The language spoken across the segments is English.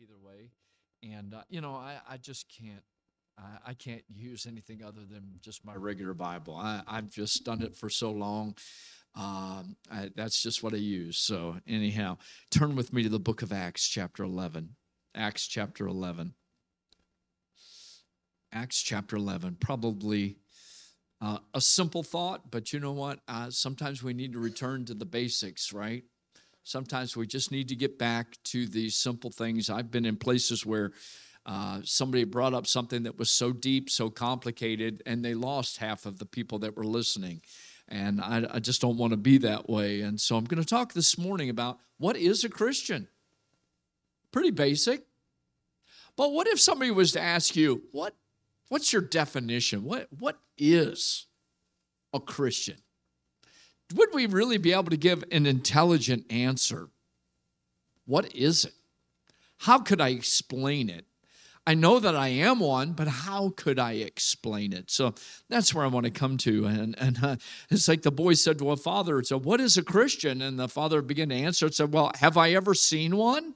either way. And, uh, you know, I, I just can't. I, I can't use anything other than just my regular Bible. I, I've just done it for so long. Um, I, that's just what I use. So, anyhow, turn with me to the book of Acts, chapter 11. Acts, chapter 11. Acts, chapter 11. Probably uh, a simple thought, but you know what? Uh, sometimes we need to return to the basics, right? Sometimes we just need to get back to these simple things. I've been in places where uh, somebody brought up something that was so deep, so complicated, and they lost half of the people that were listening. And I, I just don't want to be that way. And so I'm going to talk this morning about what is a Christian? Pretty basic. But what if somebody was to ask you, what, what's your definition? What, what is a Christian? Would we really be able to give an intelligent answer? What is it? How could I explain it? I know that I am one, but how could I explain it? So that's where I want to come to. And, and uh, it's like the boy said to a father, so what is a Christian? And the father began to answer and said, well, have I ever seen one?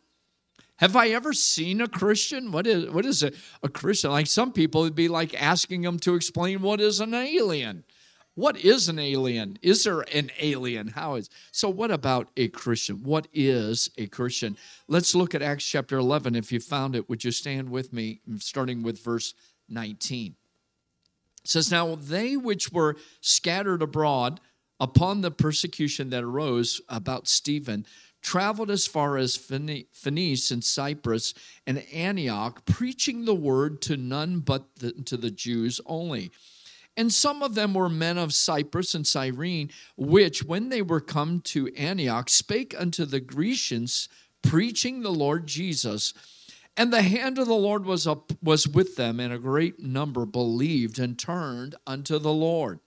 Have I ever seen a Christian? What is what is a, a Christian? Like some people would be like asking them to explain what is an alien. What is an alien? Is there an alien? How is so? What about a Christian? What is a Christian? Let's look at Acts chapter 11. If you found it, would you stand with me, starting with verse 19? It says, Now they which were scattered abroad upon the persecution that arose about Stephen traveled as far as Phoenice and Cyprus and Antioch, preaching the word to none but the, to the Jews only. And some of them were men of Cyprus and Cyrene, which, when they were come to Antioch, spake unto the Grecians, preaching the Lord Jesus. And the hand of the Lord was up, was with them, and a great number believed and turned unto the Lord.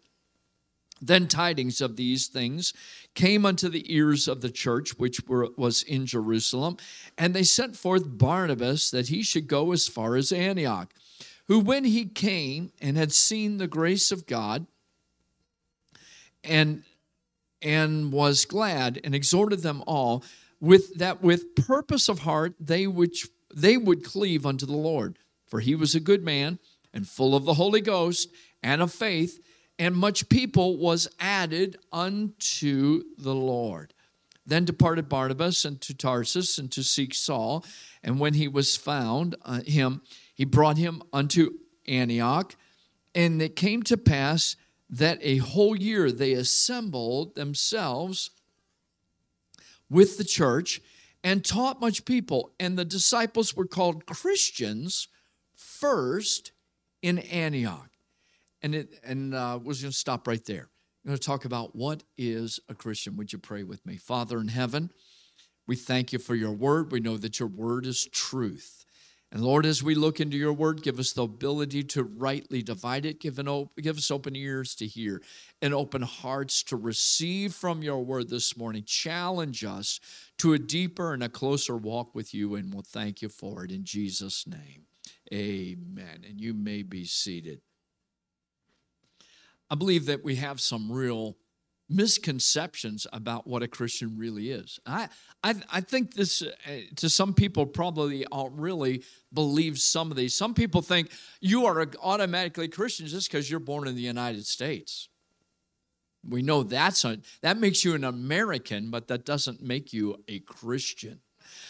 Then tidings of these things came unto the ears of the church which were, was in Jerusalem, and they sent forth Barnabas that he should go as far as Antioch who, when he came and had seen the grace of God, and and was glad and exhorted them all with that with purpose of heart they which they would cleave unto the Lord. For he was a good man and full of the Holy Ghost and of faith and much people was added unto the Lord. Then departed Barnabas into Tarsus and to seek Saul. And when he was found uh, him he brought him unto Antioch, and it came to pass that a whole year they assembled themselves with the church and taught much people. And the disciples were called Christians first in Antioch. And it and uh, was going to stop right there. I'm going to talk about what is a Christian. Would you pray with me, Father in heaven? We thank you for your word. We know that your word is truth. And Lord, as we look into your word, give us the ability to rightly divide it. Give, an give us open ears to hear and open hearts to receive from your word this morning. Challenge us to a deeper and a closer walk with you, and we'll thank you for it in Jesus' name. Amen. And you may be seated. I believe that we have some real misconceptions about what a Christian really is. I, I, I think this, uh, to some people, probably really believe some of these. Some people think you are automatically Christian just because you're born in the United States. We know that's a, that makes you an American, but that doesn't make you a Christian.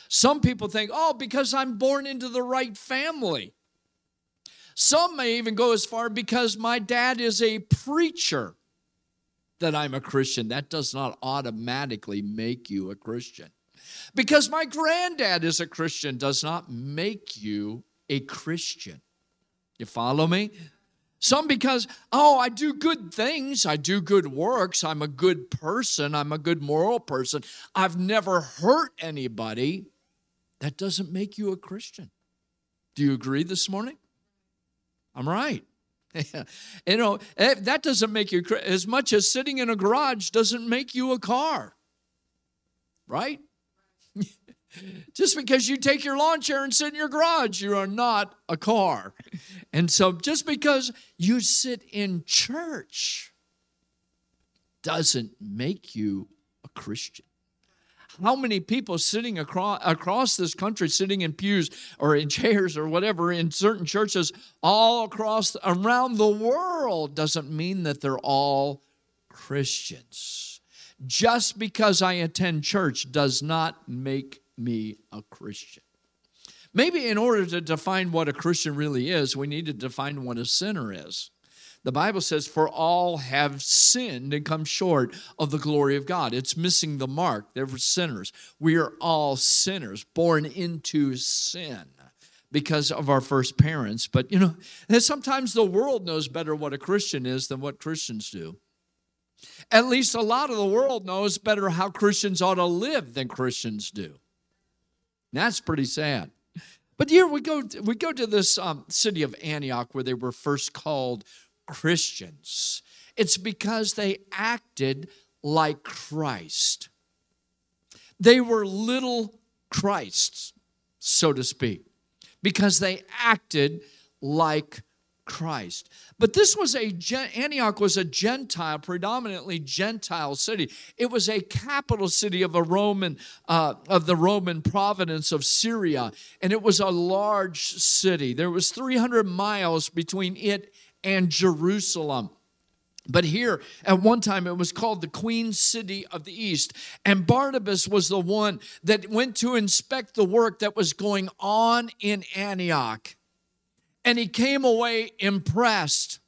Some people think, oh, because I'm born into the right family. Some may even go as far because my dad is a preacher that I'm a Christian. That does not automatically make you a Christian. Because my granddad is a Christian does not make you a Christian. You follow me? Some because, oh, I do good things, I do good works, I'm a good person, I'm a good moral person, I've never hurt anybody. That doesn't make you a Christian. Do you agree this morning? I'm right. you know, eh, that doesn't make you, as much as sitting in a garage doesn't make you a car, right? just because you take your lawn chair and sit in your garage, you are not a car. And so just because you sit in church doesn't make you a Christian. How many people sitting across across this country sitting in pews or in chairs or whatever in certain churches all across around the world doesn't mean that they're all Christians. Just because I attend church does not make me a Christian. Maybe in order to define what a Christian really is, we need to define what a sinner is. The Bible says, For all have sinned and come short of the glory of God. It's missing the mark. They're sinners. We are all sinners, born into sin because of our first parents. But, you know, sometimes the world knows better what a Christian is than what Christians do. At least a lot of the world knows better how Christians ought to live than Christians do. That's pretty sad. But here we go. We go to this um, city of Antioch where they were first called Christians. It's because they acted like Christ. They were little Christs, so to speak, because they acted like Christ. But this was a Antioch was a Gentile, predominantly Gentile city. It was a capital city of a Roman uh, of the Roman province of Syria, and it was a large city. There was 300 miles between it and Jerusalem. But here, at one time, it was called the Queen City of the East. And Barnabas was the one that went to inspect the work that was going on in Antioch. And he came away impressed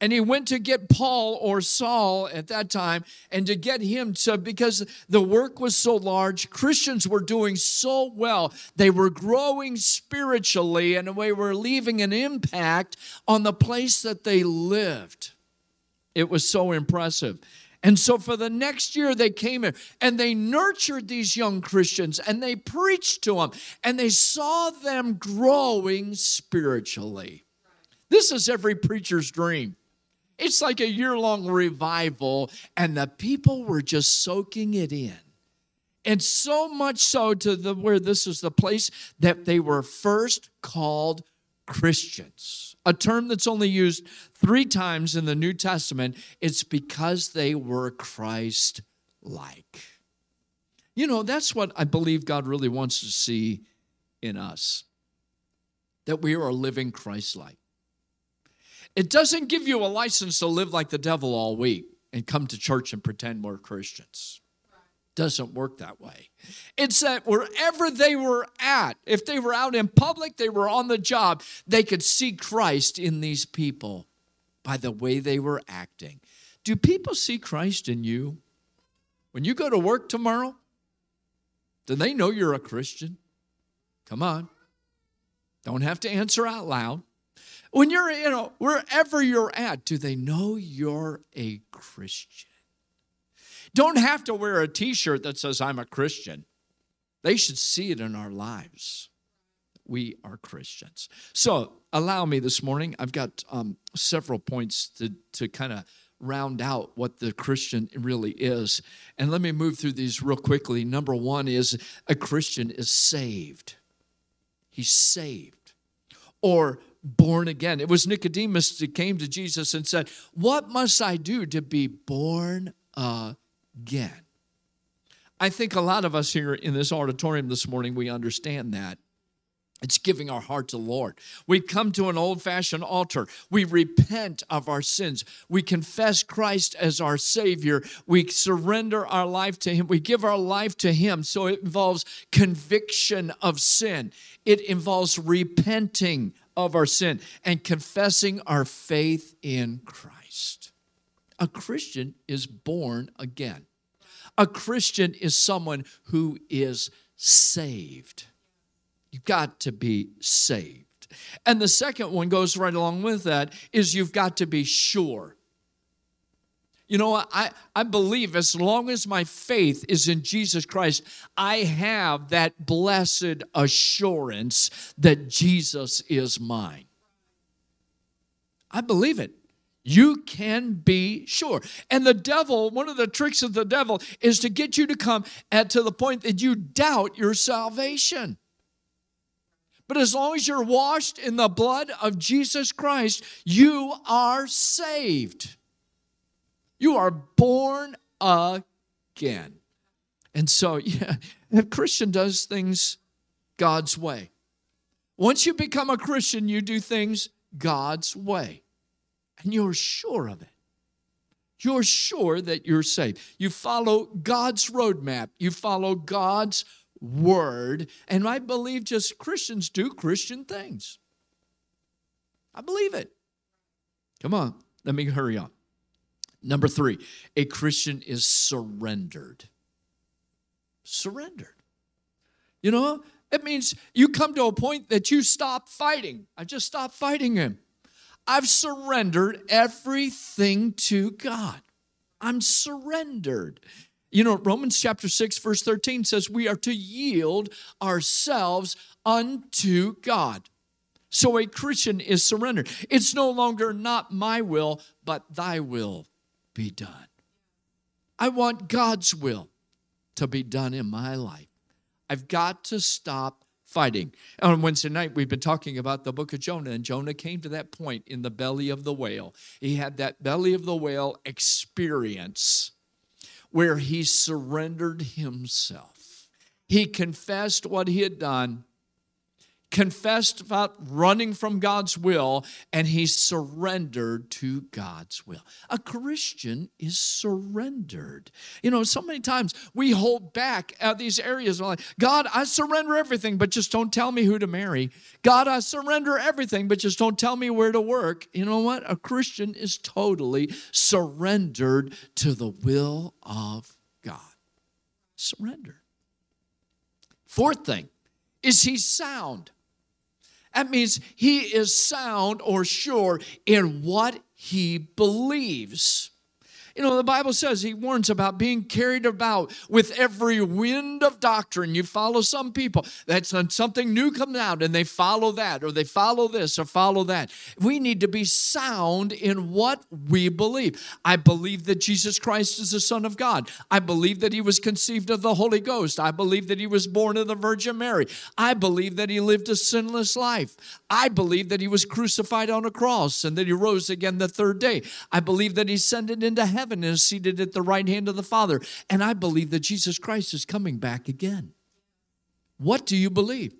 and he went to get Paul or Saul at that time and to get him to, because the work was so large, Christians were doing so well. They were growing spiritually and they were leaving an impact on the place that they lived. It was so impressive. And so for the next year, they came here and they nurtured these young Christians and they preached to them and they saw them growing spiritually. This is every preacher's dream. It's like a year long revival, and the people were just soaking it in. And so much so to the where this is the place that they were first called Christians. A term that's only used three times in the New Testament. It's because they were Christ like. You know, that's what I believe God really wants to see in us that we are living Christ like. It doesn't give you a license to live like the devil all week and come to church and pretend we're Christians. Doesn't work that way. It's that wherever they were at, if they were out in public, they were on the job, they could see Christ in these people by the way they were acting. Do people see Christ in you? When you go to work tomorrow, do they know you're a Christian? Come on. Don't have to answer out loud. When you're, you know, wherever you're at, do they know you're a Christian? Don't have to wear a t shirt that says, I'm a Christian. They should see it in our lives. We are Christians. So, allow me this morning, I've got um, several points to, to kind of round out what the Christian really is. And let me move through these real quickly. Number one is a Christian is saved, he's saved. Or born again. It was Nicodemus that came to Jesus and said, What must I do to be born again? I think a lot of us here in this auditorium this morning, we understand that. It's giving our heart to the Lord. We come to an old fashioned altar. We repent of our sins. We confess Christ as our Savior. We surrender our life to Him. We give our life to Him. So it involves conviction of sin, it involves repenting of our sin and confessing our faith in Christ. A Christian is born again. A Christian is someone who is saved. You've got to be saved. And the second one goes right along with that is you've got to be sure. You know, I, I believe as long as my faith is in Jesus Christ, I have that blessed assurance that Jesus is mine. I believe it. You can be sure. And the devil, one of the tricks of the devil is to get you to come at, to the point that you doubt your salvation. But as long as you're washed in the blood of Jesus Christ, you are saved. You are born again. And so, yeah, a Christian does things God's way. Once you become a Christian, you do things God's way. And you're sure of it. You're sure that you're saved. You follow God's roadmap, you follow God's word. And I believe just Christians do Christian things. I believe it. Come on, let me hurry on. Number three, a Christian is surrendered. Surrendered. You know, it means you come to a point that you stop fighting. I just stopped fighting him. I've surrendered everything to God. I'm surrendered. You know, Romans chapter 6, verse 13 says, We are to yield ourselves unto God. So a Christian is surrendered. It's no longer not my will, but thy will be done. I want God's will to be done in my life. I've got to stop fighting. On Wednesday night, we've been talking about the book of Jonah, and Jonah came to that point in the belly of the whale. He had that belly of the whale experience where he surrendered himself. He confessed what he had done confessed about running from God's will, and he surrendered to God's will. A Christian is surrendered. You know, so many times we hold back at these areas like, God, I surrender everything, but just don't tell me who to marry. God, I surrender everything, but just don't tell me where to work. You know what? A Christian is totally surrendered to the will of God. Surrender. Fourth thing, is he sound? That means he is sound or sure in what he believes. You know, the Bible says he warns about being carried about with every wind of doctrine. You follow some people, that's when something new comes out and they follow that or they follow this or follow that. We need to be sound in what we believe. I believe that Jesus Christ is the Son of God. I believe that he was conceived of the Holy Ghost. I believe that he was born of the Virgin Mary. I believe that he lived a sinless life. I believe that he was crucified on a cross and that he rose again the third day. I believe that he ascended into heaven heaven and is seated at the right hand of the Father. And I believe that Jesus Christ is coming back again. What do you believe?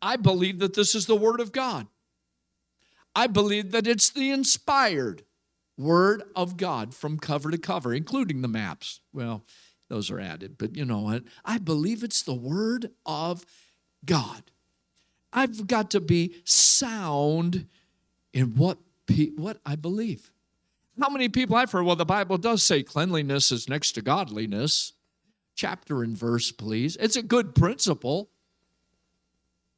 I believe that this is the Word of God. I believe that it's the inspired Word of God from cover to cover, including the maps. Well, those are added, but you know what? I believe it's the Word of God. I've got to be sound in what, what I believe. How many people I've heard, well, the Bible does say cleanliness is next to godliness. Chapter and verse, please. It's a good principle.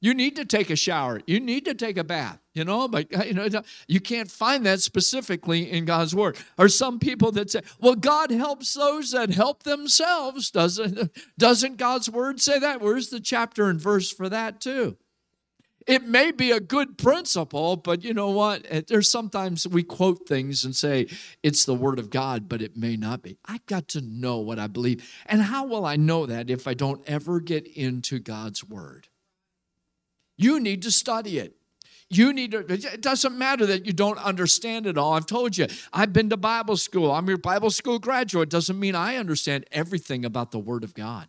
You need to take a shower. You need to take a bath, you know, but you know you can't find that specifically in God's word. Or some people that say, "Well, God helps those that help themselves." Doesn't doesn't God's word say that? Where's the chapter and verse for that too? It may be a good principle, but you know what? Eh, there's sometimes we quote things and say it's the word of God, but it may not be. I've got to know what I believe. And how will I know that if I don't ever get into God's word? You need to study it. You need to, it doesn't matter that you don't understand it all. I've told you, I've been to Bible school. I'm your Bible school graduate. Doesn't mean I understand everything about the Word of God.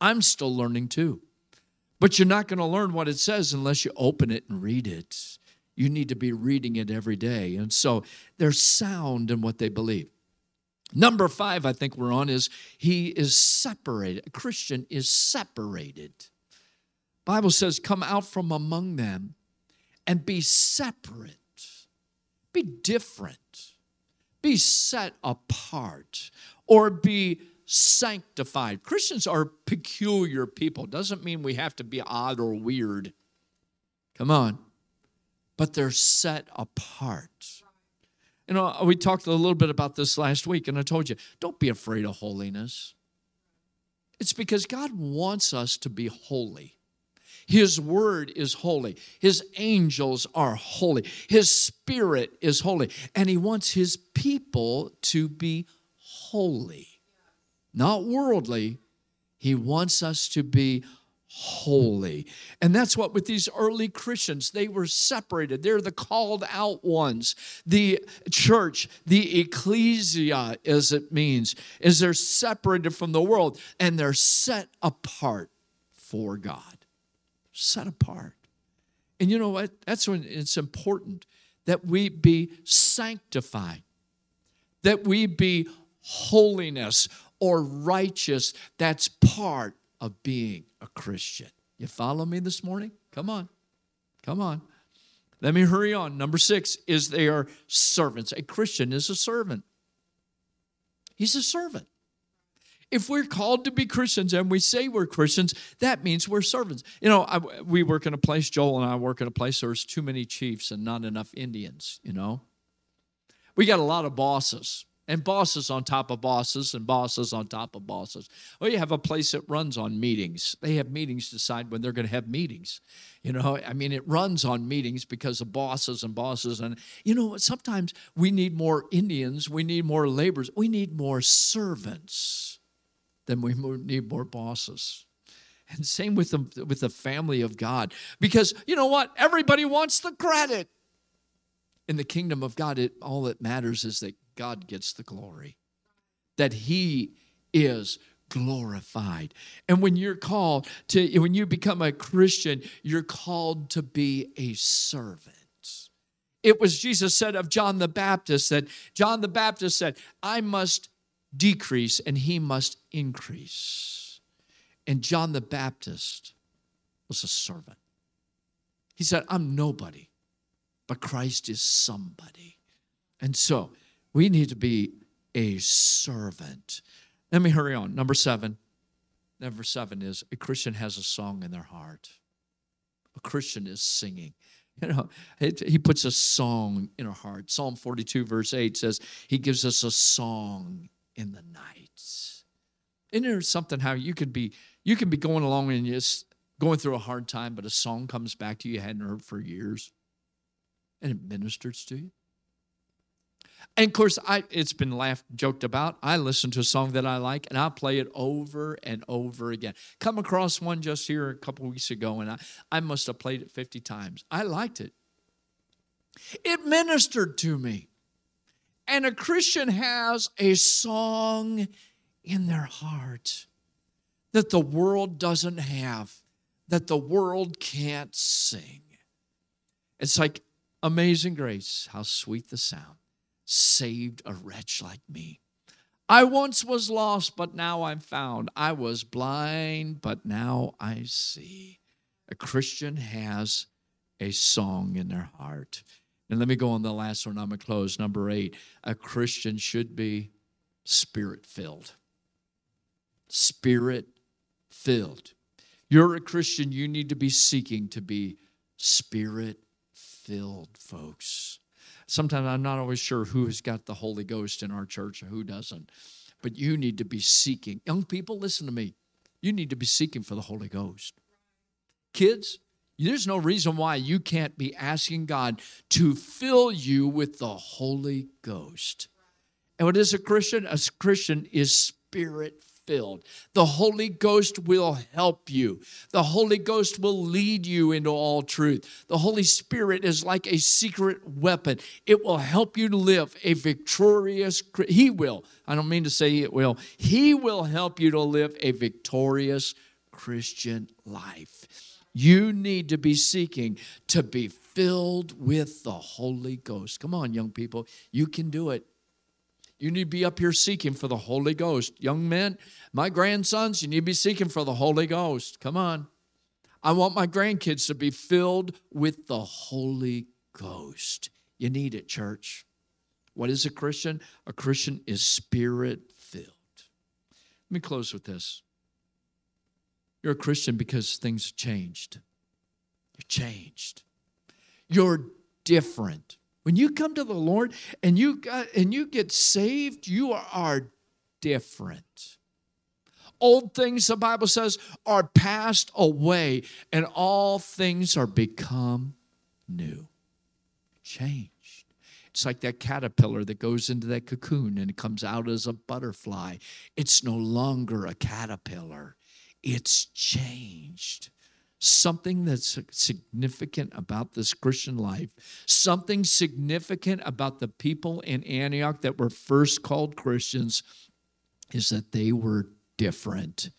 I'm still learning too. But you're not going to learn what it says unless you open it and read it. You need to be reading it every day. And so they're sound in what they believe. Number five, I think we're on, is he is separated. A Christian is separated. Bible says, come out from among them and be separate. Be different. Be set apart or be sanctified. Christians are peculiar people. Doesn't mean we have to be odd or weird. Come on. But they're set apart. You know, we talked a little bit about this last week, and I told you, don't be afraid of holiness. It's because God wants us to be holy. His word is holy. His angels are holy. His spirit is holy. And He wants His people to be holy not worldly. He wants us to be holy. And that's what with these early Christians, they were separated. They're the called out ones. The church, the ecclesia, as it means, is they're separated from the world and they're set apart for God. Set apart. And you know what? That's when it's important that we be sanctified, that we be holiness or righteous. That's part of being a Christian. You follow me this morning? Come on. Come on. Let me hurry on. Number six is they are servants. A Christian is a servant. He's a servant. If we're called to be Christians and we say we're Christians, that means we're servants. You know, I, we work in a place, Joel and I work in a place there's too many chiefs and not enough Indians, you know. We got a lot of bosses and bosses on top of bosses and bosses on top of bosses. Well, you have a place that runs on meetings. They have meetings to decide when they're going to have meetings. You know, I mean, it runs on meetings because of bosses and bosses. And, you know, sometimes we need more Indians, we need more laborers, we need more servants than we need more bosses. And same with the, with the family of God. Because you know what? Everybody wants the credit. In the kingdom of God, it, all that matters is that God gets the glory, that He is glorified. And when you're called to, when you become a Christian, you're called to be a servant. It was Jesus said of John the Baptist that John the Baptist said, I must decrease and he must increase. And John the Baptist was a servant. He said, I'm nobody, but Christ is somebody. And so we need to be a servant. Let me hurry on. Number seven. Number seven is a Christian has a song in their heart. A Christian is singing. You know, it, he puts a song in our heart. Psalm 42, verse 8 says, He gives us a song in the night. Isn't there something how you could be you can be going along and just going through a hard time, but a song comes back to you you hadn't heard for years, and it ministers to you. And of course, I it's been laughed, joked about. I listen to a song that I like, and I play it over and over again. Come across one just here a couple weeks ago, and I, I must have played it 50 times. I liked it. It ministered to me. And a Christian has a song in their heart that the world doesn't have, that the world can't sing. It's like amazing grace, how sweet the sound, saved a wretch like me. I once was lost, but now I'm found. I was blind, but now I see. A Christian has a song in their heart. And let me go on the last one. I'm going to close. Number eight a Christian should be spirit filled. Spirit filled. You're a Christian, you need to be seeking to be spirit filled, folks. Sometimes I'm not always sure who has got the Holy Ghost in our church or who doesn't, but you need to be seeking. Young people, listen to me. You need to be seeking for the Holy Ghost. Kids, there's no reason why you can't be asking God to fill you with the Holy Ghost. And what is a Christian? A Christian is spirit filled. The Holy Ghost will help you. The Holy Ghost will lead you into all truth. The Holy Spirit is like a secret weapon. It will help you to live a victorious He will. I don't mean to say it will. He will help you to live a victorious Christian life. You need to be seeking to be filled with the Holy Ghost. Come on, young people. You can do it. You need to be up here seeking for the Holy Ghost. Young men, my grandsons, you need to be seeking for the Holy Ghost. Come on. I want my grandkids to be filled with the Holy Ghost. You need it, church. What is a Christian? A Christian is spirit filled. Let me close with this. You're a Christian because things changed. You're changed. You're different. When you come to the Lord and you got, and you get saved, you are different. Old things, the Bible says, are passed away, and all things are become new. Changed. It's like that caterpillar that goes into that cocoon and it comes out as a butterfly. It's no longer a caterpillar, it's changed. Something that's significant about this Christian life, something significant about the people in Antioch that were first called Christians is that they were different.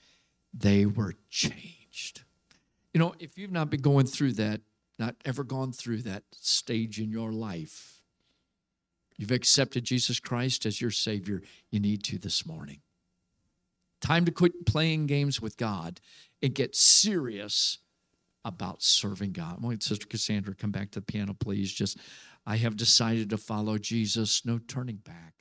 They were changed. You know, if you've not been going through that, not ever gone through that stage in your life, you've accepted Jesus Christ as your Savior, you need to this morning. Time to quit playing games with God and get serious about serving God. Want Sister Cassandra come back to the piano, please. Just, I have decided to follow Jesus, no turning back.